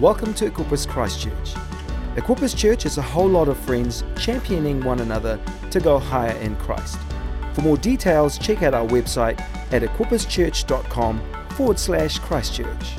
Welcome to Equippers Christchurch. Equippers Church is a whole lot of friends championing one another to go higher in Christ. For more details, check out our website at equipperschurch.com forward slash Christchurch.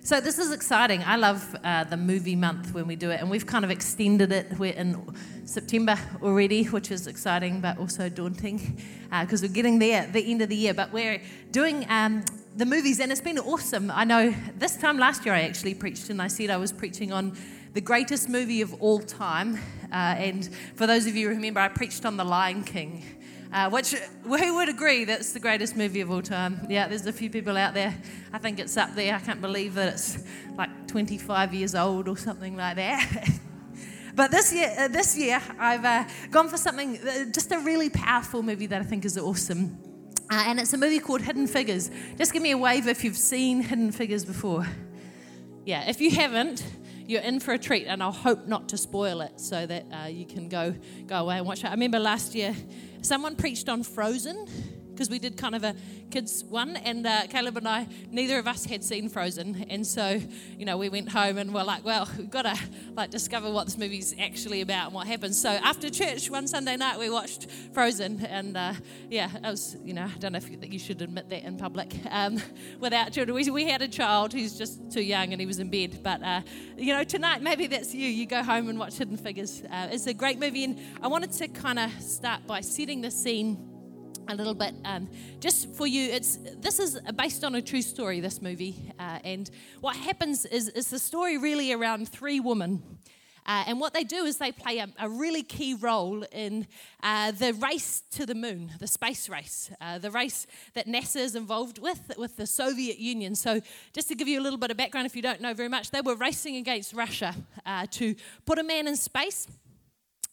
So this is exciting. I love uh, the movie month when we do it, and we've kind of extended it. We're in September already, which is exciting but also daunting because uh, we're getting there at the end of the year. But we're doing um, the movies, and it's been awesome. I know this time last year I actually preached, and I said I was preaching on the greatest movie of all time. Uh, and for those of you who remember, I preached on The Lion King. Uh, which who would agree that's the greatest movie of all time? Yeah, there's a few people out there. I think it's up there. I can't believe that it's like 25 years old or something like that. but this year, uh, this year I've uh, gone for something, uh, just a really powerful movie that I think is awesome. Uh, and it's a movie called Hidden Figures. Just give me a wave if you've seen Hidden Figures before. Yeah, if you haven't, you're in for a treat, and I'll hope not to spoil it so that uh, you can go go away and watch it. I remember last year someone preached on Frozen because we did kind of a kids one, and uh, Caleb and I, neither of us had seen Frozen, and so you know we went home and we're like, well, we've got to like discover what this movie's actually about and what happens. So after church one Sunday night, we watched Frozen, and uh, yeah, it was you know I don't know if you, you should admit that in public um, without children. We, we, had a child who's just too young and he was in bed, but uh, you know tonight maybe that's you. You go home and watch Hidden Figures. Uh, it's a great movie, and I wanted to kind of start by setting the scene a little bit um, just for you it's this is based on a true story this movie uh, and what happens is is the story really around three women uh, and what they do is they play a, a really key role in uh, the race to the moon, the space race, uh, the race that NASA is involved with, with the Soviet Union. So, just to give you a little bit of background, if you don't know very much, they were racing against Russia uh, to put a man in space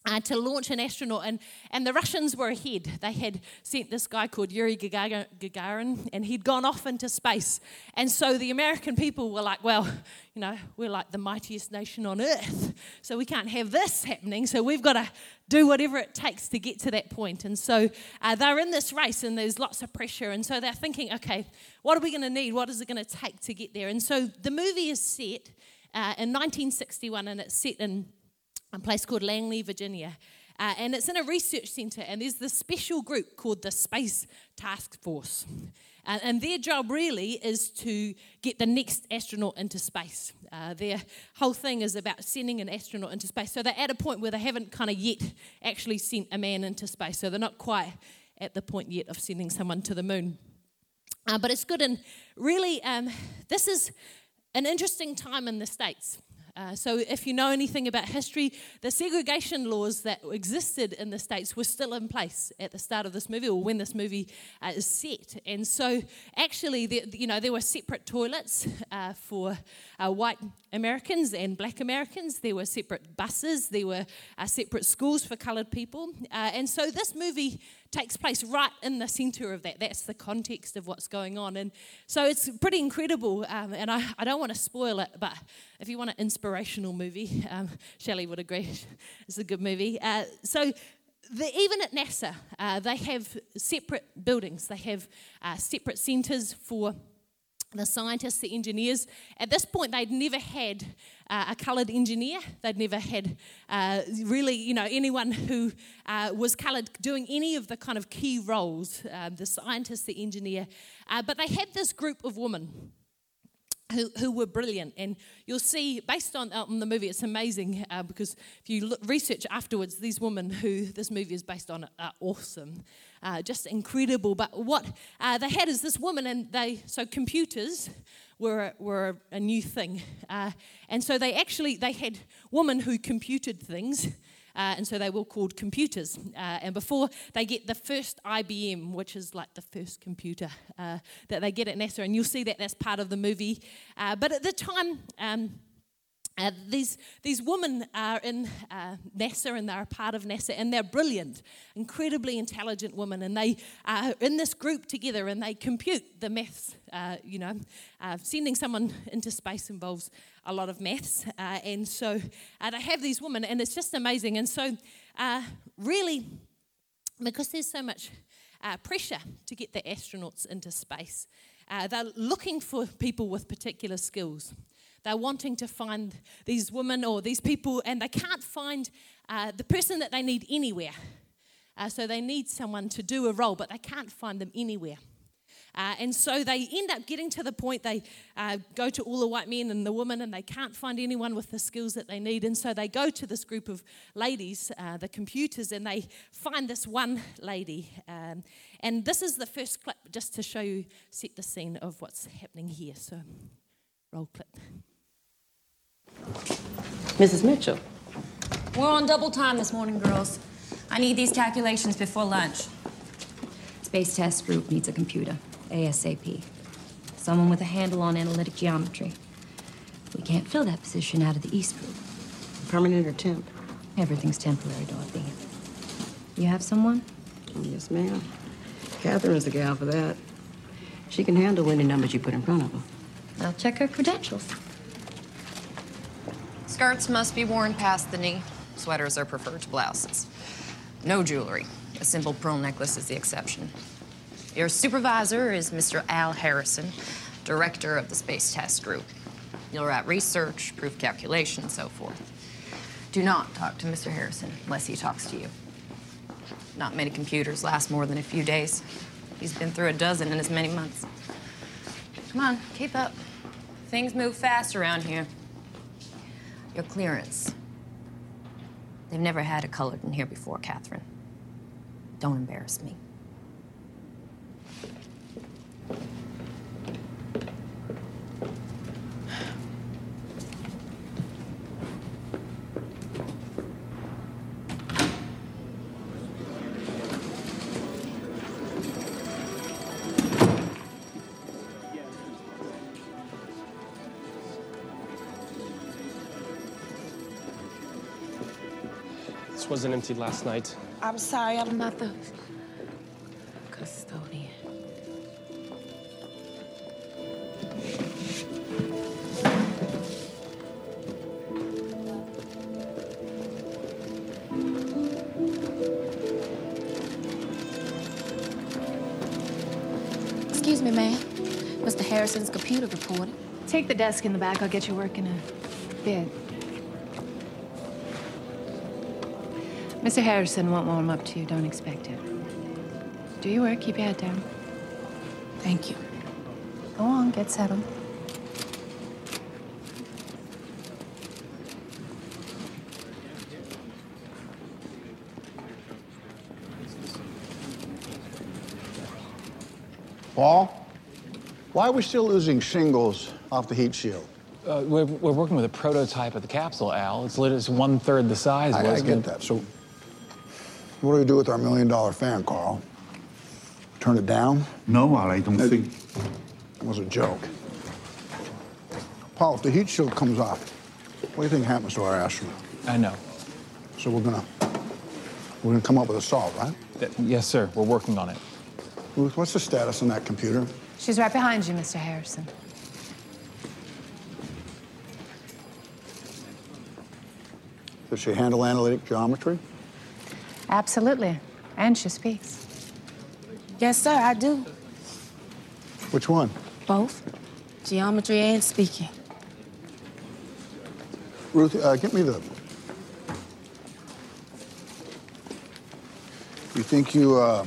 uh, to launch an astronaut. And, and the Russians were ahead. They had sent this guy called Yuri Gagarin, and he'd gone off into space. And so the American people were like, well, you know, we're like the mightiest nation on earth. So we can't have this happening. So we've got to do whatever it takes to get to that point. And so uh, they're in this race, and there's lots of pressure. And so they're thinking, okay, what are we going to need? What is it going to take to get there? And so the movie is set uh, in 1961, and it's set in a place called Langley, Virginia. Uh, and it's in a research center, and there's this special group called the Space Task Force. Uh, and their job really is to get the next astronaut into space. Uh, their whole thing is about sending an astronaut into space. So they're at a point where they haven't kind of yet actually sent a man into space. So they're not quite at the point yet of sending someone to the moon. Uh, but it's good, and really, um, this is an interesting time in the States. Uh, so, if you know anything about history, the segregation laws that existed in the States were still in place at the start of this movie or when this movie uh, is set. And so, actually, the, you know, there were separate toilets uh, for uh, white Americans and black Americans, there were separate buses, there were uh, separate schools for colored people. and so, this movie takes place right in the center of that. That's the context of what's going on. And so it's pretty incredible. Um, and I, I don't want to spoil it, but if you want an inspirational movie, um, Shelley would agree it's a good movie. Uh, so the, even at NASA, uh, they have separate buildings, they have uh, separate centers for the scientists, the engineers. At this point, they'd never had uh, a coloured engineer. They'd never had uh, really, you know, anyone who uh, was coloured doing any of the kind of key roles, um, the scientist, the engineer. Uh, but they had this group of women who, who were brilliant. And you'll see, based on, on the movie, it's amazing uh, because if you look, research afterwards, these women who this movie is based on are awesome. Uh, just incredible. But what uh, they had is this woman, and they, so computers were, were a new thing. Uh, and so they actually, they had women who computed things uh, and so they were called computers. Uh, and before they get the first IBM, which is like the first computer uh, that they get at NASA, and you'll see that that's part of the movie. But at the time, um, uh, these, these women are in uh, NASA and they're a part of NASA and they're brilliant, incredibly intelligent women. And they are in this group together and they compute the maths. Uh, you know, uh, sending someone into space involves a lot of maths. Uh, and so uh, they have these women and it's just amazing. And so, really, because there's so much pressure to get the astronauts into space, they're looking for people with particular skills. They're wanting to find these women or these people, and they can't find uh, the person that they need anywhere. Uh, so they need someone to do a role, but they can't find them anywhere. Uh, and so they end up getting to the point they uh, go to all the white men and the women, and they can't find anyone with the skills that they need. And so they go to this group of ladies, uh, the computers, and they find this one lady. Um, and this is the first clip just to show you, set the scene of what's happening here. So, roll clip. Mrs. Mitchell. We're on double time this morning, girls. I need these calculations before lunch. Space Task Group needs a computer. ASAP. Someone with a handle on analytic geometry. We can't fill that position out of the East Group. Permanent or temp? Everything's temporary, Dorothy. You have someone? Oh, yes, ma'am. Catherine's the gal for that. She can handle any numbers you put in front of her. I'll check her credentials. Skirts must be worn past the knee. Sweaters are preferred to blouses. No jewelry. A simple pearl necklace is the exception. Your supervisor is Mr. Al Harrison, director of the Space Task Group. You'll write research, proof calculation, and so forth. Do not talk to Mr. Harrison unless he talks to you. Not many computers last more than a few days. He's been through a dozen in as many months. Come on, keep up. Things move fast around here. Your clearance. They've never had a colored in here before, Catherine. Don't embarrass me. Wasn't emptied last night. I'm sorry, I'm not the custodian. Excuse me, ma'am. Mr. Harrison's computer reported. Take the desk in the back. I'll get you work in a bit. Mr. Harrison won't warm up to you. Don't expect it. Do your work. Keep your head down. Thank you. Go on. Get settled. Paul, why are we still losing shingles off the heat shield? Uh, we're, we're working with a prototype of the capsule, Al. It's lit as one third the size. I, was I get that. So, what do we do with our million dollar fan, Carl? Turn it down? No, Al, I don't think. It was a joke. Paul, if the heat shield comes off, what do you think happens to our astronaut? I know. So we're gonna we're gonna come up with a solve, right? Th- yes, sir. We're working on it. Ruth, what's the status on that computer? She's right behind you, Mr. Harrison. Does she handle analytic geometry? Absolutely. And she speaks. Yes, sir, I do. Which one? Both. Geometry and speaking. Ruth, uh, get me the. You think you, uh,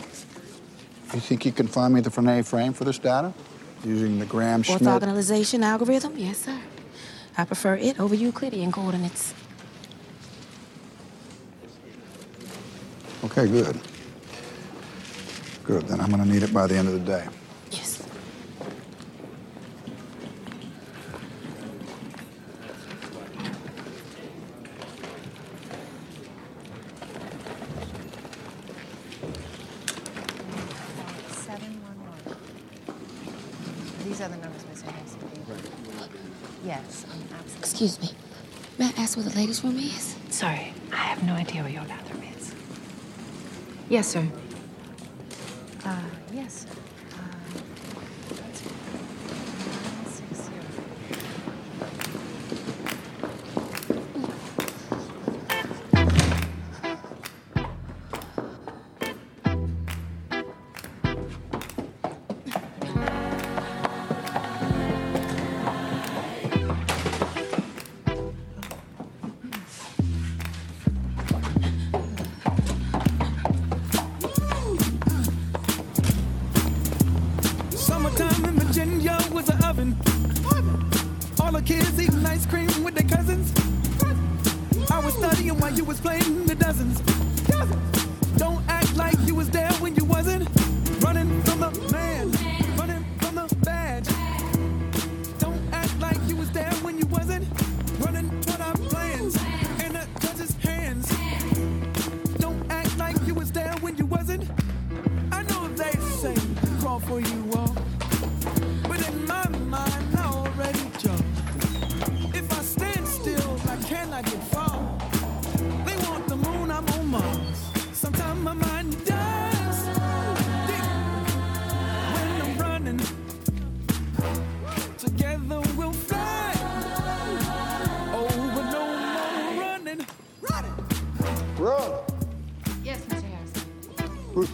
you think you can find me the Frenet frame for this data? Using the Gram-Schmidt? Orthogonalization algorithm? Yes, sir. I prefer it over Euclidean coordinates. Okay, good. Good, then I'm gonna need it by the end of the day. Yes. Seven one one. These are the numbers, Mr. Harrison. Yes, I'm absolutely. Excuse me. May I ask where the ladies' room is? Sorry, I have no idea where your bathroom is. Yes, sir.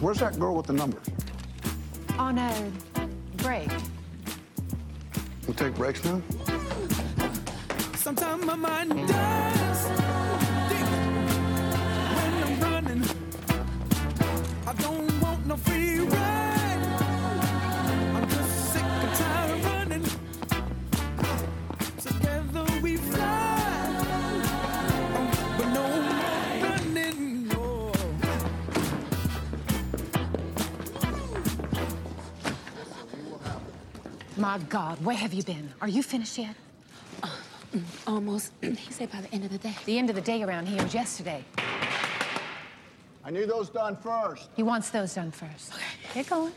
Where's that girl with the numbers? On a break. We'll take breaks now? Sometimes my mind does My God, where have you been? Are you finished yet? Uh, almost. he said by the end of the day. The end of the day around here was yesterday. I need those done first. He wants those done first. Get going.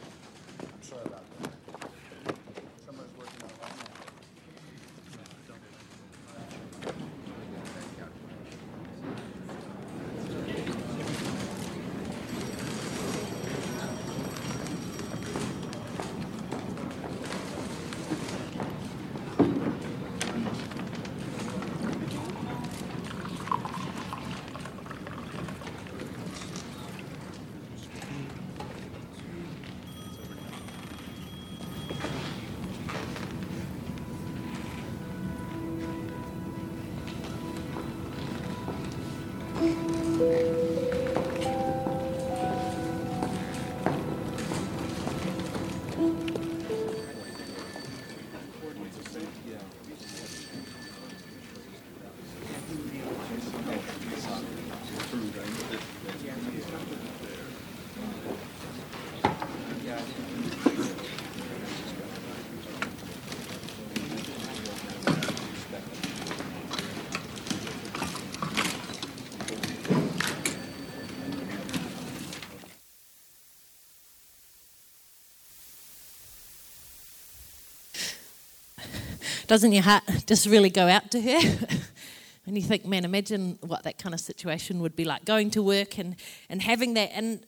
Doesn't your heart just really go out to her? and you think, man, imagine what that kind of situation would be like going to work and, and having that. And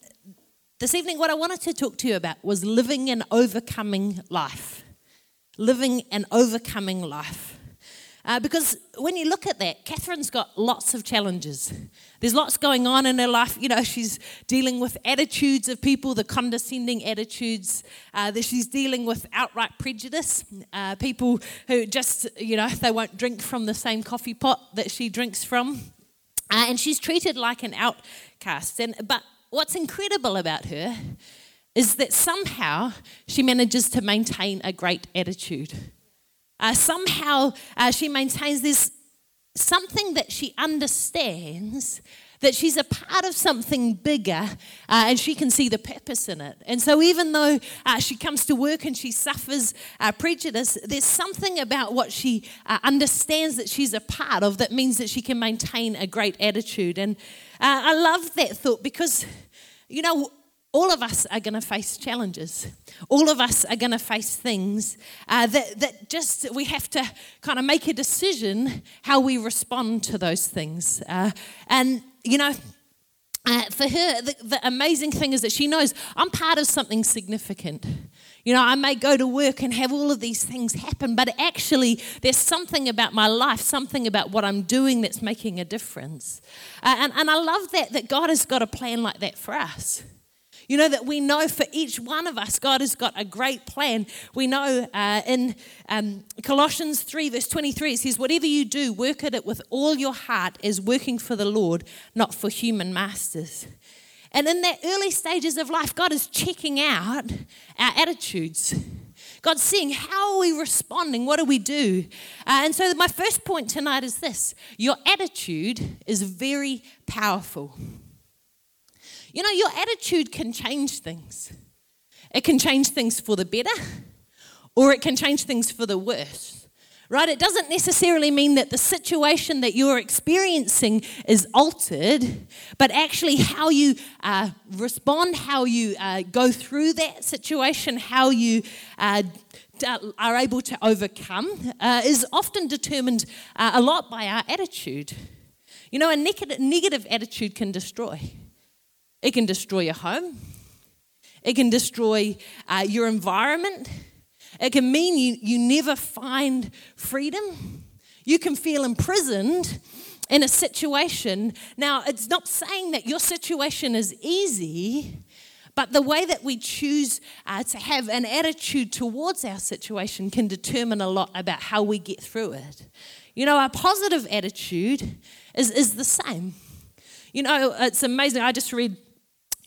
this evening, what I wanted to talk to you about was living an overcoming life. Living an overcoming life. Uh, because when you look at that, Catherine's got lots of challenges. There's lots going on in her life. You know, she's dealing with attitudes of people, the condescending attitudes. Uh, that she's dealing with outright prejudice. Uh, people who just, you know, they won't drink from the same coffee pot that she drinks from. Uh, and she's treated like an outcast. And, but what's incredible about her is that somehow she manages to maintain a great attitude. Uh, somehow uh, she maintains this something that she understands that she's a part of something bigger uh, and she can see the purpose in it. And so, even though uh, she comes to work and she suffers uh, prejudice, there's something about what she uh, understands that she's a part of that means that she can maintain a great attitude. And uh, I love that thought because, you know, all of us are going to face challenges. All of us are going to face things uh, that, that just we have to kind of make a decision how we respond to those things. Uh, and, you know, uh, for her, the, the amazing thing is that she knows I'm part of something significant. You know, I may go to work and have all of these things happen, but actually, there's something about my life, something about what I'm doing that's making a difference. Uh, and, and I love that, that God has got a plan like that for us. You know, that we know for each one of us, God has got a great plan. We know uh, in um, Colossians 3, verse 23, it says, Whatever you do, work at it with all your heart as working for the Lord, not for human masters. And in that early stages of life, God is checking out our attitudes. God's seeing how are we responding? What do we do? Uh, and so, my first point tonight is this your attitude is very powerful. You know, your attitude can change things. It can change things for the better, or it can change things for the worse right? It doesn't necessarily mean that the situation that you're experiencing is altered, but actually how you uh, respond, how you uh, go through that situation, how you uh, are able to overcome uh, is often determined uh, a lot by our attitude. You know, a negative attitude can destroy. It can destroy your home. It can destroy uh, your environment. It can mean you, you never find freedom. You can feel imprisoned in a situation. Now, it's not saying that your situation is easy, but the way that we choose uh, to have an attitude towards our situation can determine a lot about how we get through it. You know, a positive attitude is, is the same. You know, it's amazing. I just read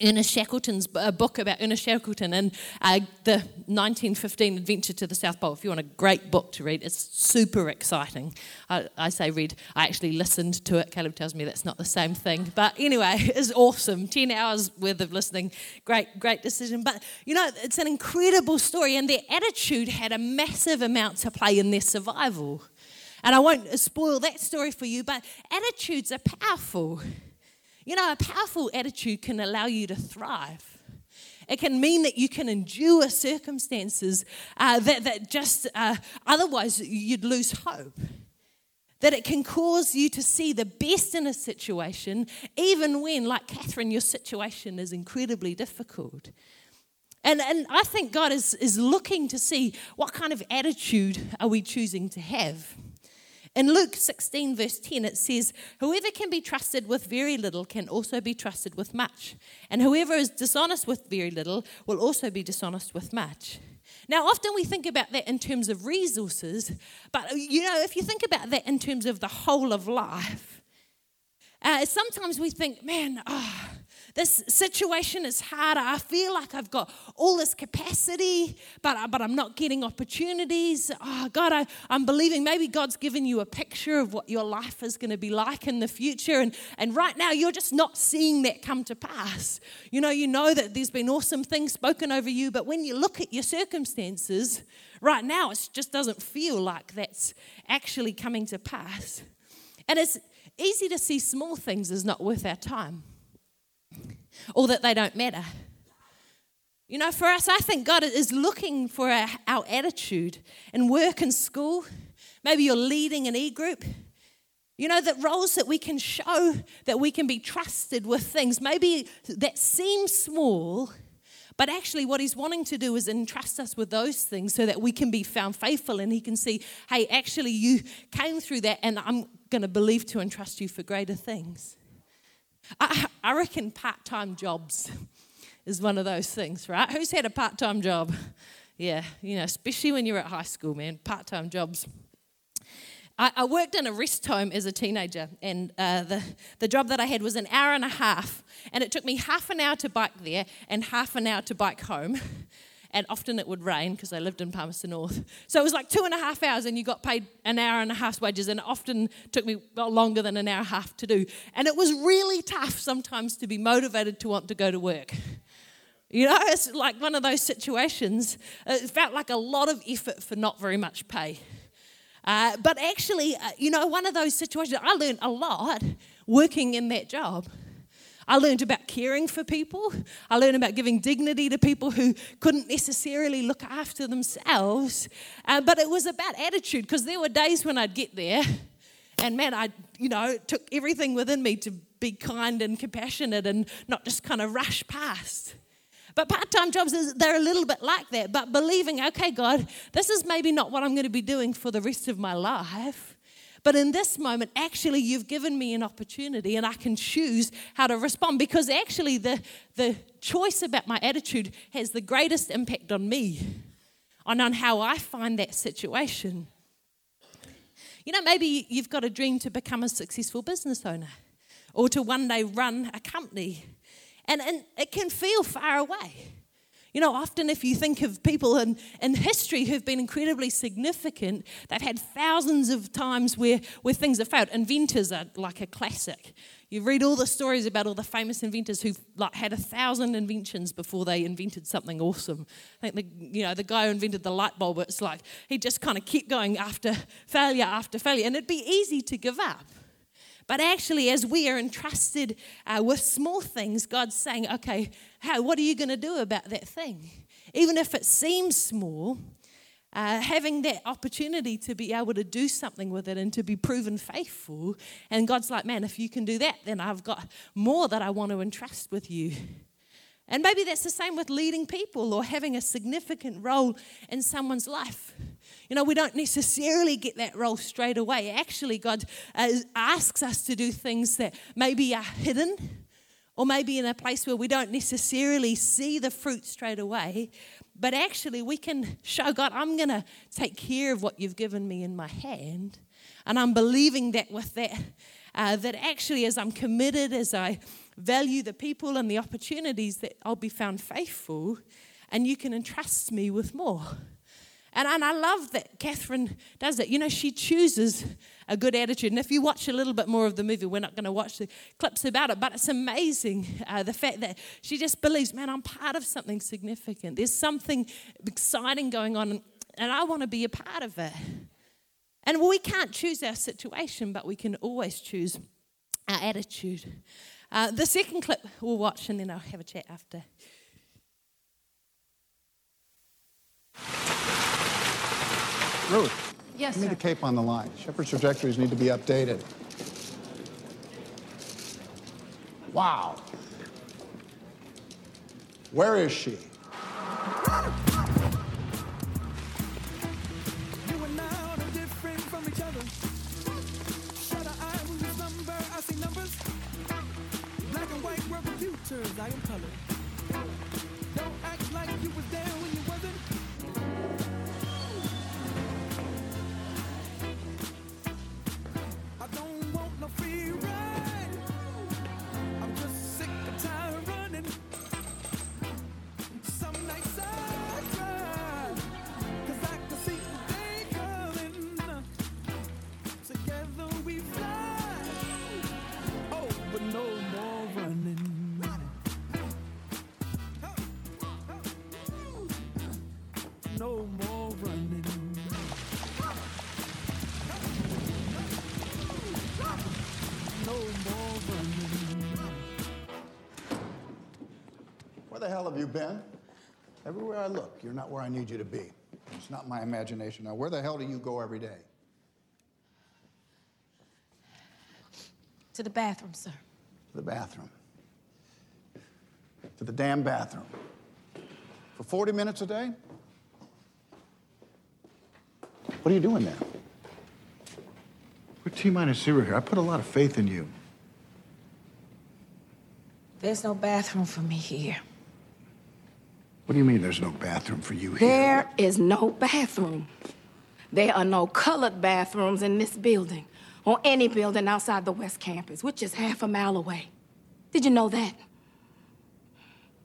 Ernest Shackleton's a book about Ernest Shackleton and uh, the 1915 adventure to the South Pole. If you want a great book to read, it's super exciting. I, I, say read, I actually listened to it. Caleb tells me that's not the same thing. But anyway, it's awesome. 10 hours worth of listening. Great, great decision. But you know, it's an incredible story, and their attitude had a massive amount to play in their survival. And I won't spoil that story for you, but attitudes are powerful. You know, a powerful attitude can allow you to thrive. It can mean that you can endure circumstances uh, that, that just uh, otherwise you'd lose hope. That it can cause you to see the best in a situation, even when, like Catherine, your situation is incredibly difficult. And, and I think God is, is looking to see what kind of attitude are we choosing to have. In Luke 16, verse 10, it says, Whoever can be trusted with very little can also be trusted with much. And whoever is dishonest with very little will also be dishonest with much. Now, often we think about that in terms of resources, but you know, if you think about that in terms of the whole of life, uh, sometimes we think, man, oh, this situation is harder. I feel like I've got all this capacity, but, but I'm not getting opportunities. Oh, God, I, I'm believing maybe God's given you a picture of what your life is going to be like in the future. And, and right now, you're just not seeing that come to pass. You know, you know that there's been awesome things spoken over you, but when you look at your circumstances, right now, it just doesn't feel like that's actually coming to pass. And it's easy to see small things as not worth our time or that they don't matter. You know, for us, I think God is looking for our, our attitude in work and school. Maybe you're leading an e group. You know, that roles that we can show that we can be trusted with things, maybe that seem small, but actually, what he's wanting to do is entrust us with those things so that we can be found faithful and he can see, hey, actually, you came through that and I'm going to believe to entrust you for greater things. I, I reckon part time jobs is one of those things, right? Who's had a part time job? Yeah, you know, especially when you're at high school, man, part time jobs. I, I, worked in a rest home as a teenager, and uh, the, the job that I had was an hour and a half, and it took me half an hour to bike there and half an hour to bike home and often it would rain because I lived in Palmerston North. So it was like two and a half hours, and you got paid an hour and a half's wages, and it often took me longer than an hour and a half to do. And it was really tough sometimes to be motivated to want to go to work. You know, it's like one of those situations. It felt like a lot of effort for not very much pay. Uh, but actually, uh, you know, one of those situations, I learned a lot working in that job. I learned about caring for people. I learned about giving dignity to people who couldn't necessarily look after themselves. Uh, but it was about attitude because there were days when I'd get there and man, I, you know, it took everything within me to be kind and compassionate and not just kind of rush past. But part time jobs, they're a little bit like that. But believing, okay, God, this is maybe not what I'm going to be doing for the rest of my life. But in this moment, actually, you've given me an opportunity and I can choose how to respond because actually, the, the choice about my attitude has the greatest impact on me and on how I find that situation. You know, maybe you've got a dream to become a successful business owner or to one day run a company, and, and it can feel far away. You know, often if you think of people in, in history who've been incredibly significant, they've had thousands of times where, where things have failed. Inventors are like a classic. You read all the stories about all the famous inventors who've like had a thousand inventions before they invented something awesome. I think the you know the guy who invented the light bulb, it's like he just kind of kept going after failure after failure, and it'd be easy to give up. But actually, as we are entrusted uh, with small things, God's saying, okay, how, what are you going to do about that thing? Even if it seems small, uh, having that opportunity to be able to do something with it and to be proven faithful. And God's like, man, if you can do that, then I've got more that I want to entrust with you. And maybe that's the same with leading people or having a significant role in someone's life. You know, we don't necessarily get that role straight away. Actually, God uh, asks us to do things that maybe are hidden or maybe in a place where we don't necessarily see the fruit straight away. But actually, we can show God, I'm going to take care of what you've given me in my hand. And I'm believing that with that, uh, that actually, as I'm committed, as I value the people and the opportunities, that I'll be found faithful and you can entrust me with more. And, and I love that Catherine does it. You know, she chooses a good attitude. And if you watch a little bit more of the movie, we're not going to watch the clips about it, but it's amazing uh, the fact that she just believes, man, I'm part of something significant. There's something exciting going on, and I want to be a part of it. And we can't choose our situation, but we can always choose our attitude. Uh, the second clip we'll watch, and then I'll have a chat after. Ruth. Yes, Give me sir. the cape on the line. Shepard's trajectories need to be updated. Wow. Where is she? I are different have you been? Everywhere I look, you're not where I need you to be. It's not my imagination. Now, where the hell do you go every day? To the bathroom, sir. To the bathroom. To the damn bathroom. For 40 minutes a day? What are you doing there? We're T minus zero here. I put a lot of faith in you. There's no bathroom for me here. What do you mean there's no bathroom for you here? There is no bathroom. There are no colored bathrooms in this building or any building outside the West Campus, which is half a mile away. Did you know that?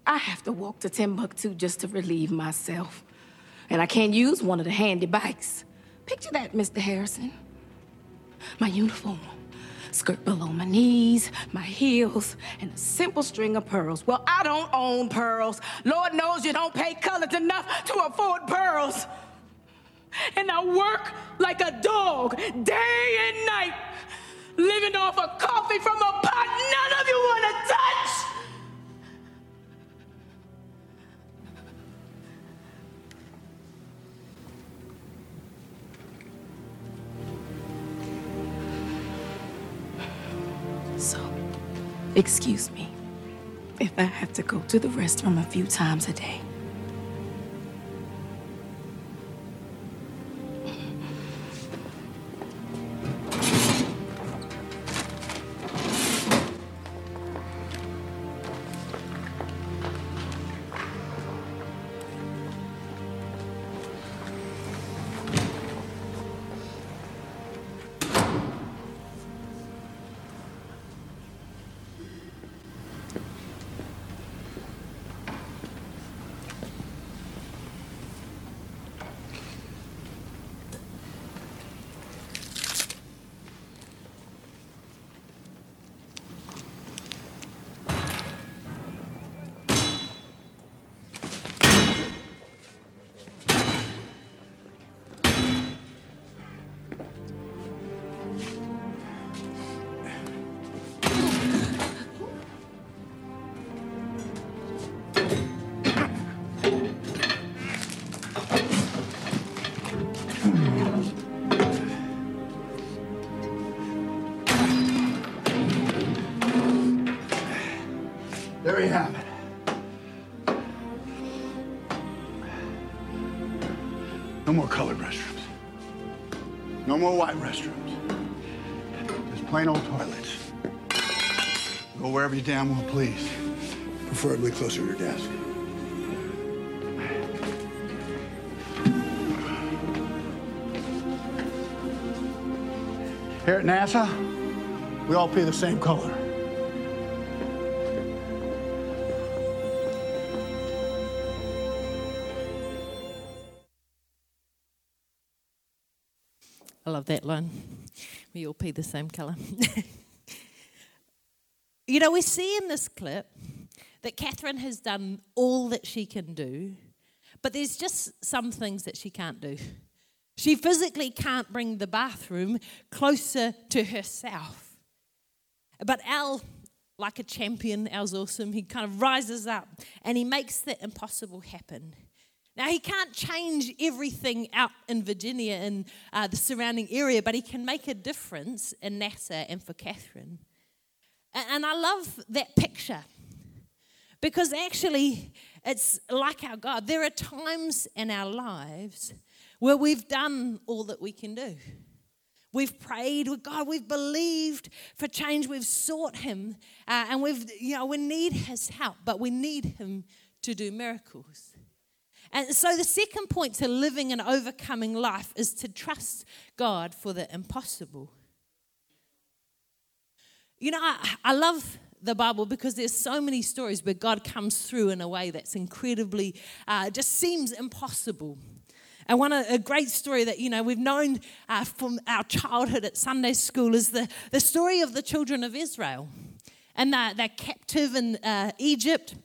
I have to walk to Timbuktu just to relieve myself. And I can't use one of the handy bikes. Picture that, Mr. Harrison. My uniform, skirt below my knees, my heels, and a simple string of pearls. Well, I don't own pearls. Lord knows you don't pay colors enough to afford pearls. And I work like a dog day and night, living off of coffee from a pot none of you want to touch. Excuse me if I have to go to the restroom a few times a day. No more colored restrooms. No more white restrooms. Just plain old toilets. Go wherever you damn well please. Preferably closer to your desk. Here at NASA, we all pee the same color. I love that line. We all pee the same colour. you know, we see in this clip that Catherine has done all that she can do, but there's just some things that she can't do. She physically can't bring the bathroom closer to herself. But Al, like a champion, Al's awesome. He kind of rises up and he makes the impossible happen. Now, he can't change everything out in Virginia and uh, the surrounding area, but he can make a difference in NASA and for Catherine. And, and I love that picture because actually, it's like our God. There are times in our lives where we've done all that we can do. We've prayed with God, we've believed for change, we've sought Him, uh, and we've, you know, we need His help, but we need Him to do miracles. And so, the second point to living an overcoming life is to trust God for the impossible. You know, I, I, love the Bible because there's so many stories where God comes through in a way that's incredibly, uh, just seems impossible. And one of a great story that you know we've known uh, from our childhood at Sunday school is the, the story of the children of Israel, and they're, they're captive in uh, Egypt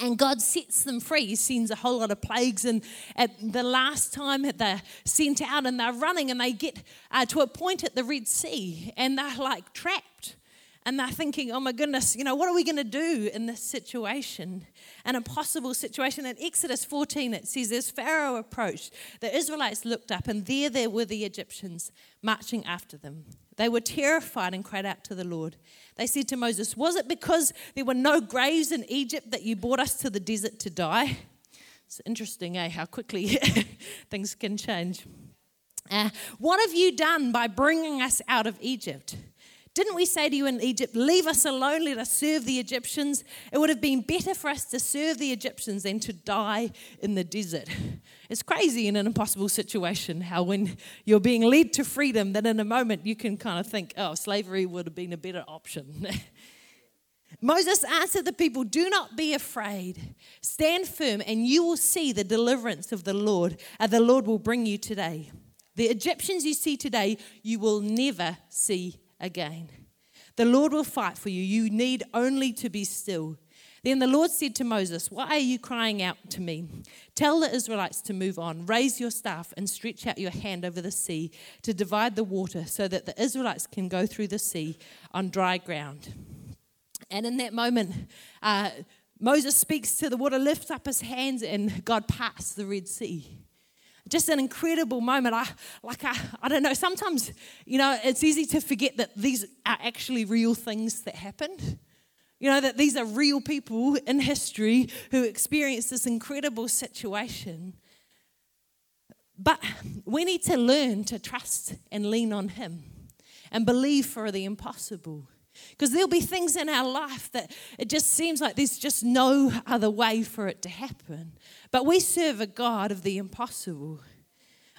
and God sets them free. He sends a whole lot of plagues. And at the last time they're sent out and they're running and they get uh, to a point at the Red Sea and they're like trapped. And they're thinking, oh my goodness, you know, what are we going to do in this situation? An impossible situation. In Exodus 14, it says, as Pharaoh approached, the Israelites looked up, and there there were the Egyptians marching after them. They were terrified and cried out to the Lord. They said to Moses, Was it because there were no graves in Egypt that you brought us to the desert to die? It's interesting, eh, how quickly things can change. Uh, what have you done by bringing us out of Egypt? Didn't we say to you in Egypt, Leave us alone, let us serve the Egyptians? It would have been better for us to serve the Egyptians than to die in the desert. It's crazy in an impossible situation how, when you're being led to freedom, that in a moment you can kind of think, Oh, slavery would have been a better option. Moses answered the people, Do not be afraid. Stand firm, and you will see the deliverance of the Lord, and the Lord will bring you today. The Egyptians you see today, you will never see again. The Lord will fight for you. You need only to be still. Then the Lord said to Moses, Why are you crying out to me? Tell the Israelites to move on. Raise your staff and stretch out your hand over the sea to divide the water so that the Israelites can go through the sea on dry ground. And in that moment, uh, Moses speaks to the water, lifts up his hands, and God parts the Red Sea just an incredible moment. I like I, I don't know, sometimes, you know, it's easy to forget that these are actually real things that happened. You know, that these are real people in history who experienced this incredible situation. But we need to learn to trust and lean on Him and believe for the impossible. Because there'll be things in our life that it just seems like there's just no other way for it to happen. But we serve a God of the impossible.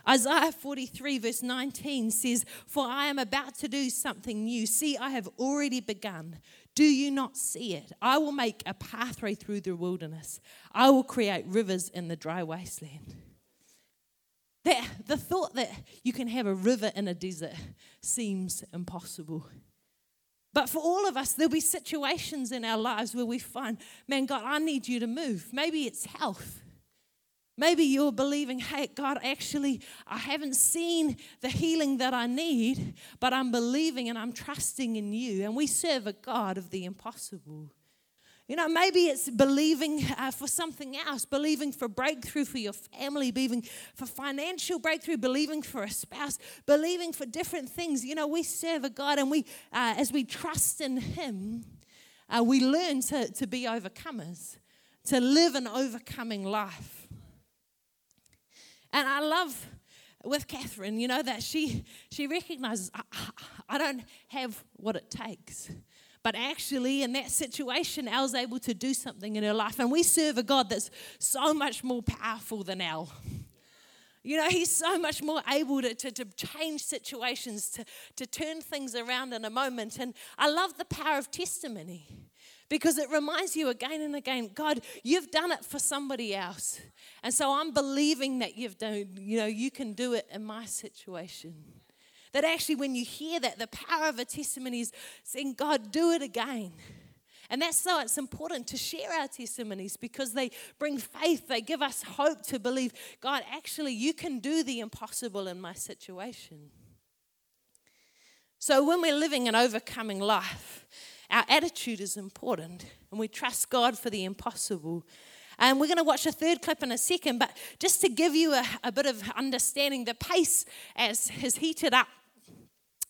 Isaiah 43, verse 19 says, For I am about to do something new. See, I have already begun. Do you not see it? I will make a pathway through the wilderness, I will create rivers in the dry wasteland. That, the thought that you can have a river in a desert seems impossible. But for all of us, there'll be situations in our lives where we find, man, God, I need you to move. Maybe it's health. Maybe you're believing, hey, God, actually, I haven't seen the healing that I need, but I'm believing and I'm trusting in you. And we serve a God of the impossible. You know, maybe it's believing uh, for something else, believing for breakthrough for your family, believing for financial breakthrough, believing for a spouse, believing for different things. You know, we serve a God, and we, uh, as we trust in Him, uh, we learn to, to be overcomers, to live an overcoming life. And I love with Katherine, you know, that she, she recognizes I, I don't have what it takes. But actually, in that situation, Al's able to do something in her life. And we serve a God that's so much more powerful than Al. You know, he's so much more able to, to, to, change situations, to, to turn things around in a moment. And I love the power of testimony because it reminds you again and again God, you've done it for somebody else. And so I'm believing that you've done, you know, you can do it in my situation. That actually, when you hear that, the power of a testimony is saying, God, do it again. And that's so it's important to share our testimonies because they bring faith, they give us hope to believe, God, actually, you can do the impossible in my situation. So when we're living an overcoming life, our attitude is important and we trust God for the impossible. And we're going to watch a third clip in a second, but just to give you a, a bit of understanding, the pace as has heated up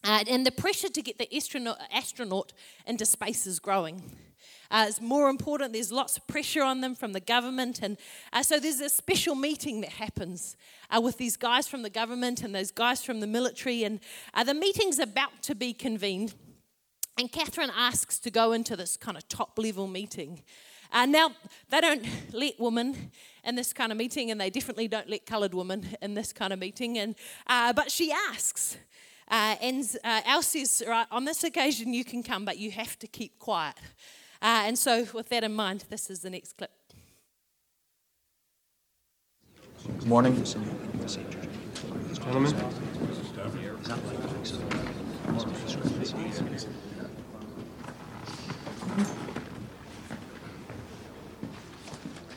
uh, and the pressure to get the astronaut, astronaut into space is growing. Uh, it's more important. There's lots of pressure on them from the government. And uh, so there's a special meeting that happens uh, with these guys from the government and those guys from the military. And uh, the meeting's about to be convened. And Katherine asks to go into this kind of top level meeting. Uh, now, they don't let women in this kind of meeting, and they definitely don't let coloured women in this kind of meeting. And, uh, but she asks, uh, and uh, Al says, right, on this occasion you can come, but you have to keep quiet. Uh, and so, with that in mind, this is the next clip. Good morning. Gentlemen.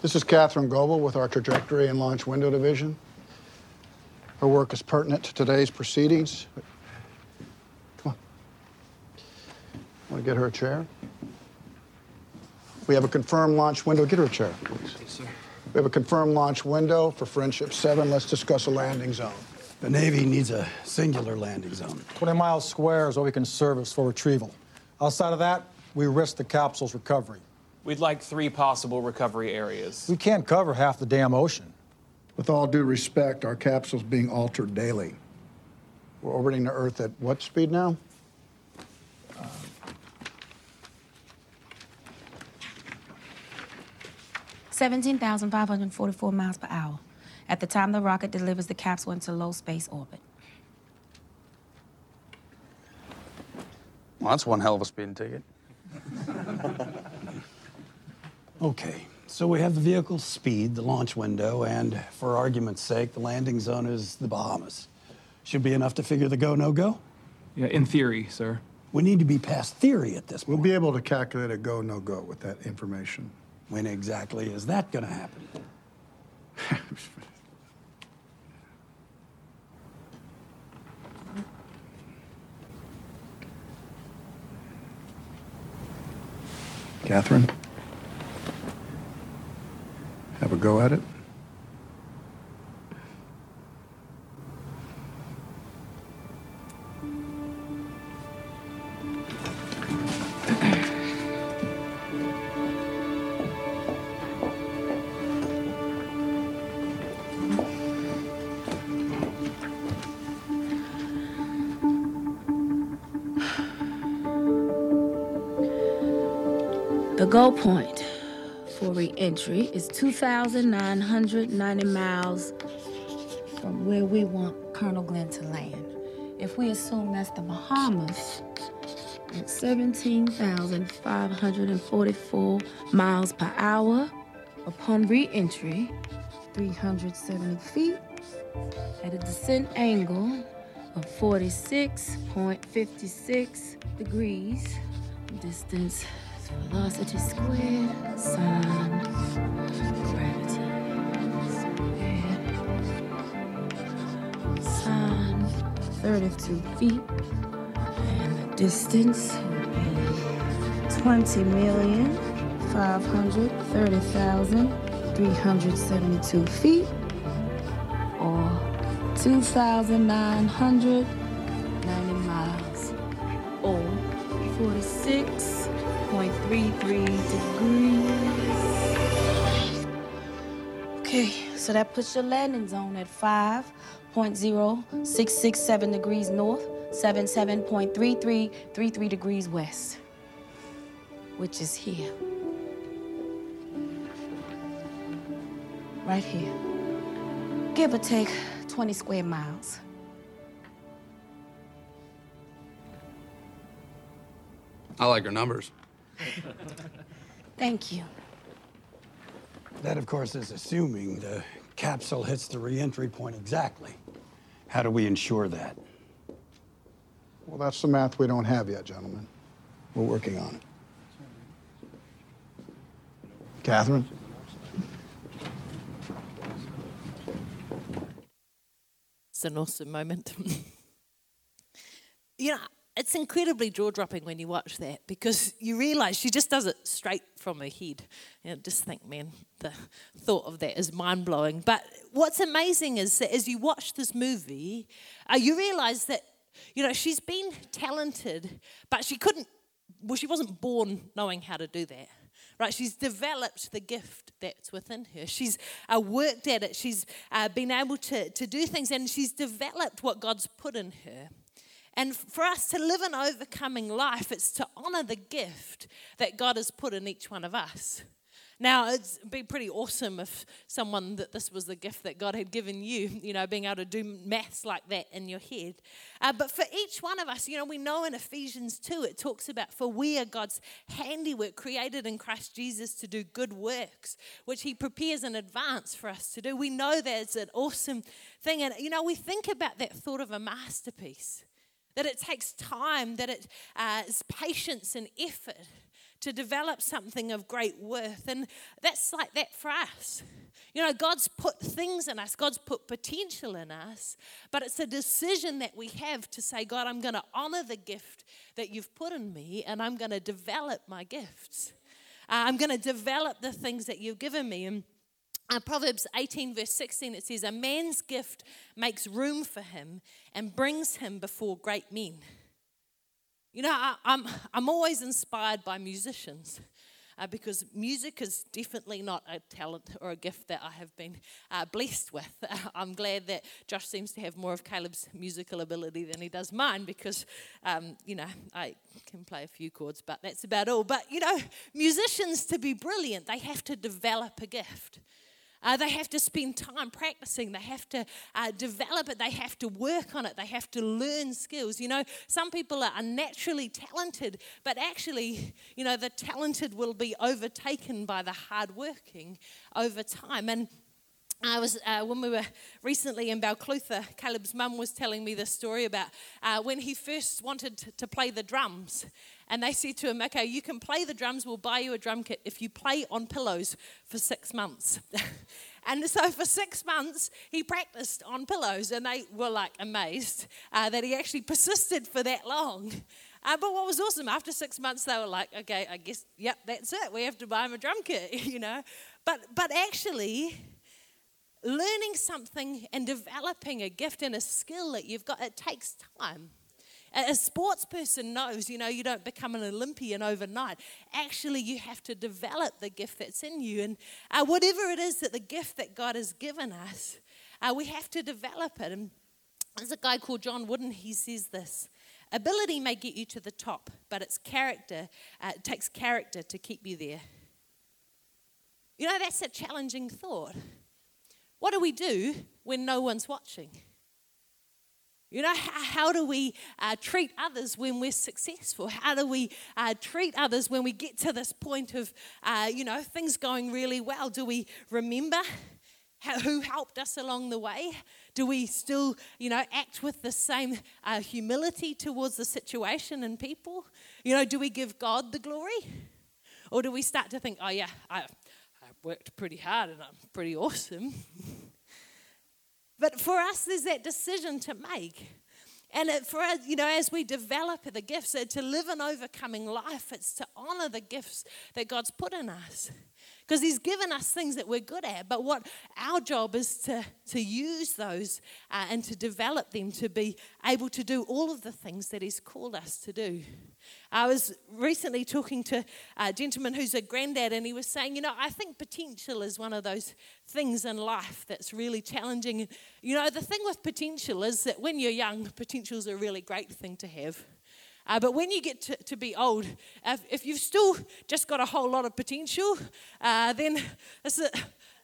This is Katherine Goble with our Trajectory and Launch Window Division. Her work is pertinent to today's proceedings. Come on. Want to get her a chair? We have a confirmed launch window. Get her a chair, please. Yes, sir. We have a confirmed launch window for Friendship 7. Let's discuss a landing zone. The Navy needs a singular landing zone. 20 miles square is what we can service for retrieval. Outside of that, we risk the capsule's recovery. We'd like three possible recovery areas. We can't cover half the damn ocean. With all due respect, our capsule's being altered daily. We're orbiting the Earth at what speed now? 17,544 miles per hour at the time the rocket delivers the capsule into low space orbit. Well, that's one hell of a speeding ticket. okay, so we have the vehicle's speed, the launch window, and for argument's sake, the landing zone is the Bahamas. Should be enough to figure the go, no go? Yeah, in theory, sir. We need to be past theory at this point. We'll be able to calculate a go, no go with that information. When exactly is that going to happen? Katherine? Have a go at it? The goal point for re-entry is 2,990 miles from where we want Colonel Glenn to land. If we assume that's the Bahamas, at 17,544 miles per hour upon re-entry, 370 feet at a descent angle of 46.56 degrees. Distance velocity squared, sine gravity squared, sine 32 feet, and the distance would be 20 million 530,372 feet, or 2,990 miles, or 46. 0.33 degrees. Okay, So that puts your landing zone at 5.0667 degrees north, 77.3333 degrees west, which is here. Right here. Give or take 20 square miles. I like her numbers. Thank you. That, of course, is assuming the capsule hits the reentry point exactly. How do we ensure that? Well, that's the math we don't have yet, gentlemen. We're working on it. Katherine? It's an awesome moment. you know, it's incredibly jaw dropping when you watch that because you realize she just does it straight from her head. You know, just think, man, the thought of that is mind blowing. But what's amazing is that as you watch this movie, uh, you realize that, you know, she's been talented, but she couldn't, well, she wasn't born knowing how to do that. Right, she's developed the gift that's within her. She's uh, worked at it. She's uh, been able to, to do things, and she's developed what God's put in her. And for us to live an overcoming life, it's to honor the gift that God has put in each one of us. Now, it'd be pretty awesome if someone that this was the gift that God had given you, you know, being able to do maths like that in your head. Uh, but for each one of us, you know, we know in Ephesians 2, it talks about, for we are God's handiwork created in Christ Jesus to do good works, which He prepares in advance for us to do. We know that it's an awesome thing. And, you know, we think about that thought of a masterpiece, that it takes time, that it uh, is patience and effort to develop something of great worth. And that's like that for us. You know, God's put things in us, God's put potential in us, but it's a decision that we have to say, God, I'm going to honor the gift that you've put in me and I'm going to develop my gifts. Uh, I'm going to develop the things that you've given me. And uh, Proverbs 18, verse 16, it says, A man's gift makes room for him and brings him before great men. You know, I, am I'm, I'm always inspired by musicians. Uh, because music is definitely not a talent or a gift that I have been uh, blessed with. I'm glad that Josh seems to have more of Caleb's musical ability than he does mine because, um, you know, I can play a few chords, but that's about all. But, you know, musicians to be brilliant, they have to develop a gift. Uh, they have to spend time practicing. They have to uh, develop it. They have to work on it. They have to learn skills. You know, some people are naturally talented, but actually, you know, the talented will be overtaken by the hardworking over time. And I was uh, when we were recently in Balclutha, Caleb's mum was telling me this story about uh, when he first wanted to, to play the drums, and they said to him, Okay, you can play the drums, we'll buy you a drum kit if you play on pillows for six months. and so for six months, he practiced on pillows, and they were like amazed uh, that he actually persisted for that long. Uh, but what was awesome, after six months, they were like, okay, I guess, yep, that's it. We have to buy him a drum kit, you know. But, but actually, learning something and developing a gift and a skill that you've got, it takes time. A sports person knows, you know, you don't become an Olympian overnight. Actually, you have to develop the gift that's in you. And uh, whatever it is that the gift that God has given us, uh, we have to develop it. And there's a guy called John Wooden, he says this Ability may get you to the top, but it's character, uh, it takes character to keep you there. You know, that's a challenging thought. What do we do when no one's watching? You know, how, do we uh, treat others when we're successful? How do we uh, treat others when we get to this point of, uh, you know, things going really well? Do we remember how, who helped us along the way? Do we still, you know, act with the same uh, humility towards the situation and people? You know, do we give God the glory? Or do we start to think, oh, yeah, I, I worked pretty hard and I'm pretty awesome? But for us, there's that decision to make. And it, for us, you know, as we develop the gifts, to live an overcoming life, it's to honor the gifts that God's put in us. Because He's given us things that we're good at. But what our job is to, to use those uh, and to develop them to be able to do all of the things that He's called us to do. I was recently talking to a gentleman who's a granddad, and he was saying, You know, I think potential is one of those things in life that's really challenging. You know, the thing with potential is that when you're young, potential is a really great thing to have. Uh, but when you get to, to be old, if, if, you've still just got a whole lot of potential, uh, then it's a,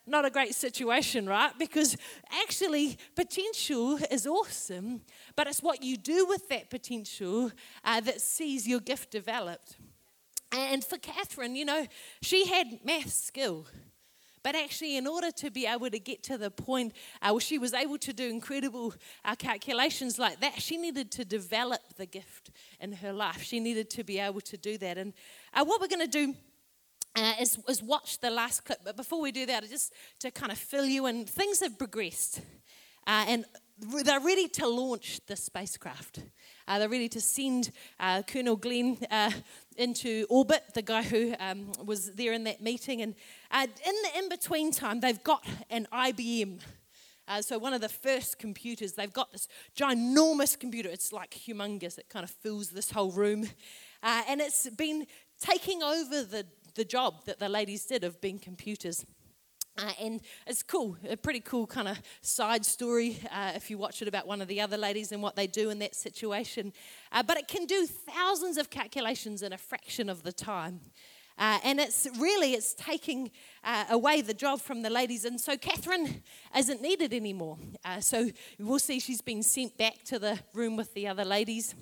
not a great situation, right? Because actually, potential is awesome, but it's what you do with that potential uh, that sees your gift developed. And for Katherine, you know, she had math skill. But actually, in order to be able to get to the point uh, where she was able to do incredible uh, calculations like that, she needed to develop the gift in her life. She needed to be able to do that. And uh, what we're going to do uh, is, is watch the last clip. But before we do that, just to kind of fill you in, things have progressed. Uh, and they're ready to launch the spacecraft. Uh, they're ready to send uh, Colonel Glenn uh, into orbit, the guy who um, was there in that meeting. And uh, in the in between time, they've got an IBM. Uh, so, one of the first computers, they've got this ginormous computer. It's like humongous, it kind of fills this whole room. Uh, and it's been taking over the, the job that the ladies did of being computers. Uh, and it's cool, a pretty cool kind of side story uh, if you watch it about one of the other ladies and what they do in that situation. Uh, but it can do thousands of calculations in a fraction of the time. Uh, and it's really it's taking uh, away the job from the ladies and so katherine isn't needed anymore uh, so we'll see she's been sent back to the room with the other ladies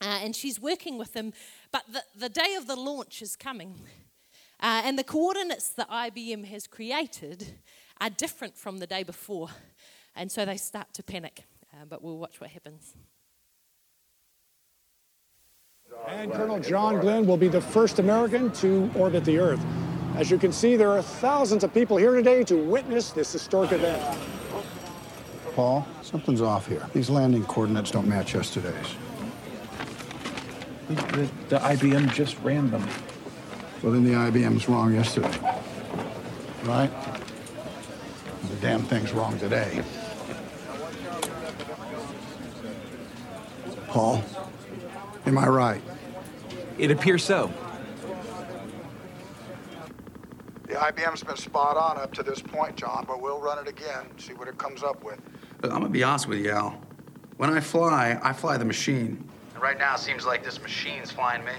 and she's working with them but the, the day of the launch is coming uh, and the coordinates that IBM has created are different from the day before. And so they start to panic. Uh, but we'll watch what happens. And Colonel John Glenn will be the first American to orbit the Earth. As you can see, there are thousands of people here today to witness this historic event. Paul, something's off here. These landing coordinates don't match yesterday's. The, the, the IBM just ran them. Well, then the IBM's wrong yesterday. Right? The damn thing's wrong today. Paul, am I right? It appears so. The IBM's been spot on up to this point, John, but we'll run it again, see what it comes up with. Look, I'm gonna be honest with you, Al. When I fly, I fly the machine. And right now, it seems like this machine's flying me.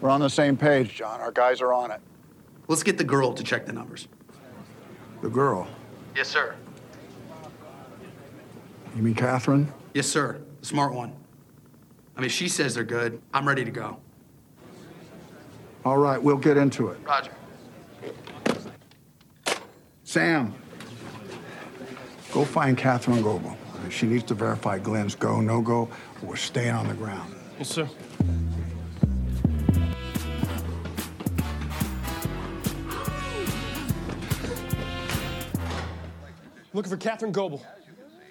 We're on the same page, John. Our guys are on it. Let's get the girl to check the numbers. The girl? Yes, sir. You mean Katherine? Yes, sir. The smart one. I mean, she says they're good. I'm ready to go. All right, we'll get into it. Roger. Sam, go find Katherine Goble. She needs to verify Glenn's go, no go, or we're staying on the ground. Yes, sir. Looking for Katherine Goble.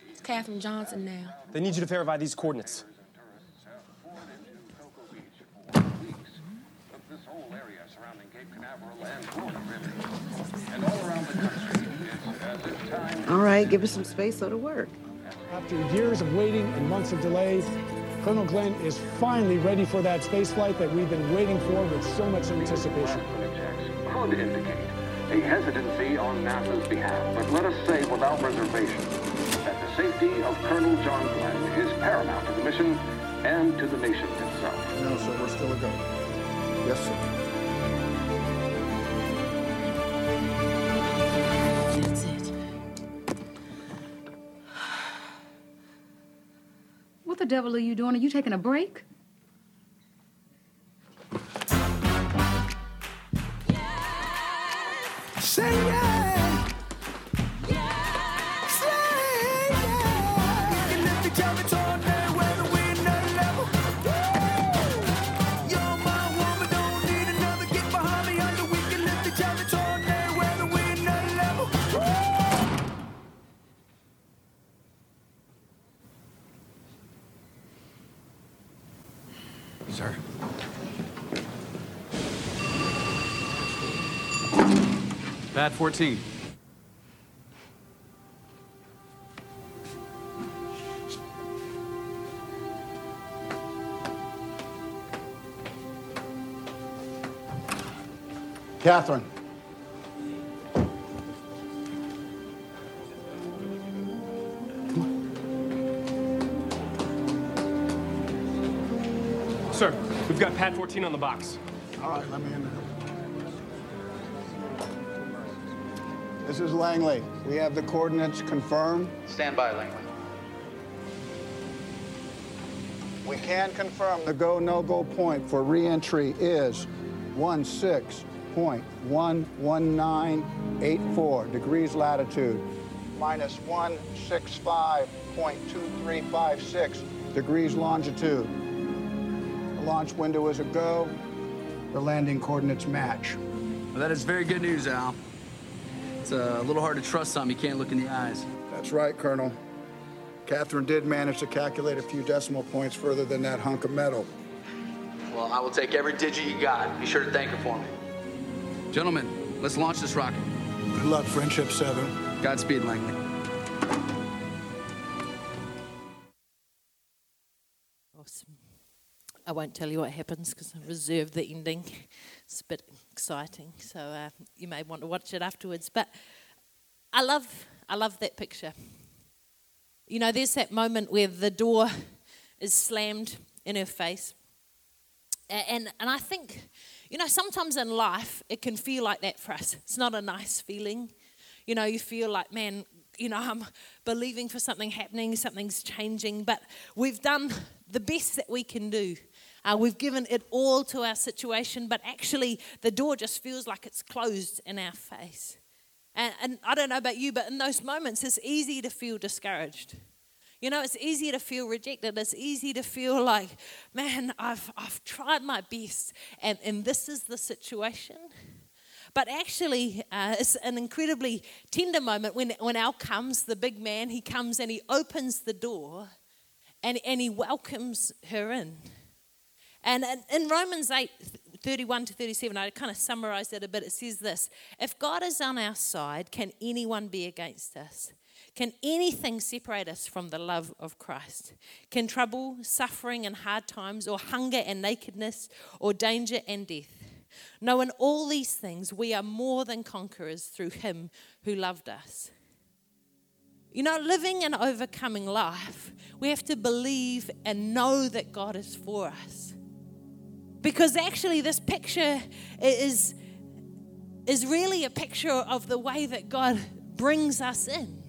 It's Katherine Johnson now. They need you to verify these coordinates. All right, give us some space so to work. After years of waiting and months of delay, Colonel Glenn is finally ready for that space flight that we've been waiting for with so much anticipation. Could indicate a hesitancy on NASA's behalf, but let us say without reservation that the safety of Colonel John Glenn is paramount to the mission and to the nation itself. No, sir, we're still a go. Yes, sir. That's it. What the devil are you doing? Are you taking a break? Say yeah. Sir. Pad 14. Katherine. Sir, we've got pad 14 on the box. All right, let me in there. This is Langley. We have the coordinates confirmed. Stand by, Langley. We can confirm the go, no-go point for reentry is 16.11984 degrees latitude, minus 165.2356 degrees longitude. The launch window is a go. The landing coordinates match. Well, that is very good news, Al. It's uh, a little hard to trust something you can't look in the eyes. That's right, Colonel. Katherine did manage to calculate a few decimal points further than that hunk of metal. Well, I will take every digit you got. Be sure to thank her for me. Gentlemen, let's launch this rocket. Good luck, Friendship 7. Godspeed, Langley. I won't tell you what happens because I reserved the ending. It's a bit exciting, so uh, you may want to watch it afterwards. But I love, I love that picture. You know, there's that moment where the door is slammed in her face, and and I think, you know, sometimes in life it can feel like that for us. It's not a nice feeling. You know, you feel like, man, you know, I'm believing for something happening, something's changing, but we've done the best that we can do. Uh, we've given it all to our situation, but actually the door just feels like it's closed in our face. And, and I don't know about you, but in those moments, it's easy to feel discouraged. You know, it's easy to feel rejected. It's easy to feel like, man, I've, I've tried my best, and, and this is the situation. But actually, uh, it's an incredibly tender moment when, when Al comes, the big man, he comes and he opens the door and, and he welcomes her in. And in Romans 8, 31 to 37, I kind of summarized it a bit. It says this If God is on our side, can anyone be against us? Can anything separate us from the love of Christ? Can trouble, suffering, and hard times, or hunger and nakedness, or danger and death? No, in all these things, we are more than conquerors through Him who loved us. You know, living an overcoming life, we have to believe and know that God is for us. Because actually, this picture is, is really a picture of the way that God brings us in.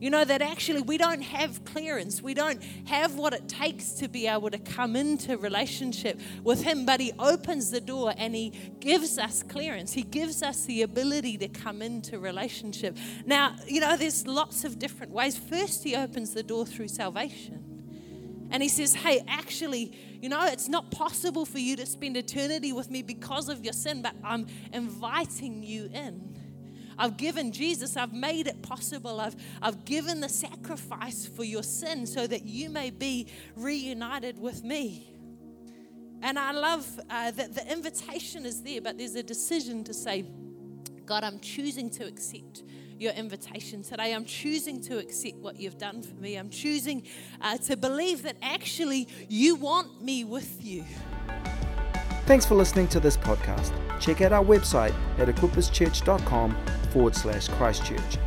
You know, that actually we don't have clearance. We don't have what it takes to be able to come into relationship with Him, but He opens the door and He gives us clearance. He gives us the ability to come into relationship. Now, you know, there's lots of different ways. First, He opens the door through salvation. And he says, Hey, actually, you know, it's not possible for you to spend eternity with me because of your sin, but I'm inviting you in. I've given Jesus, I've made it possible. I've, I've given the sacrifice for your sin so that you may be reunited with me. And I love uh, that the invitation is there, but there's a decision to say, God, I'm choosing to accept your invitation today. I'm choosing to accept what you've done for me. I'm choosing uh, to believe that actually you want me with you. Thanks for listening to this podcast. Check out our website at equipperschurch.com forward slash Christchurch.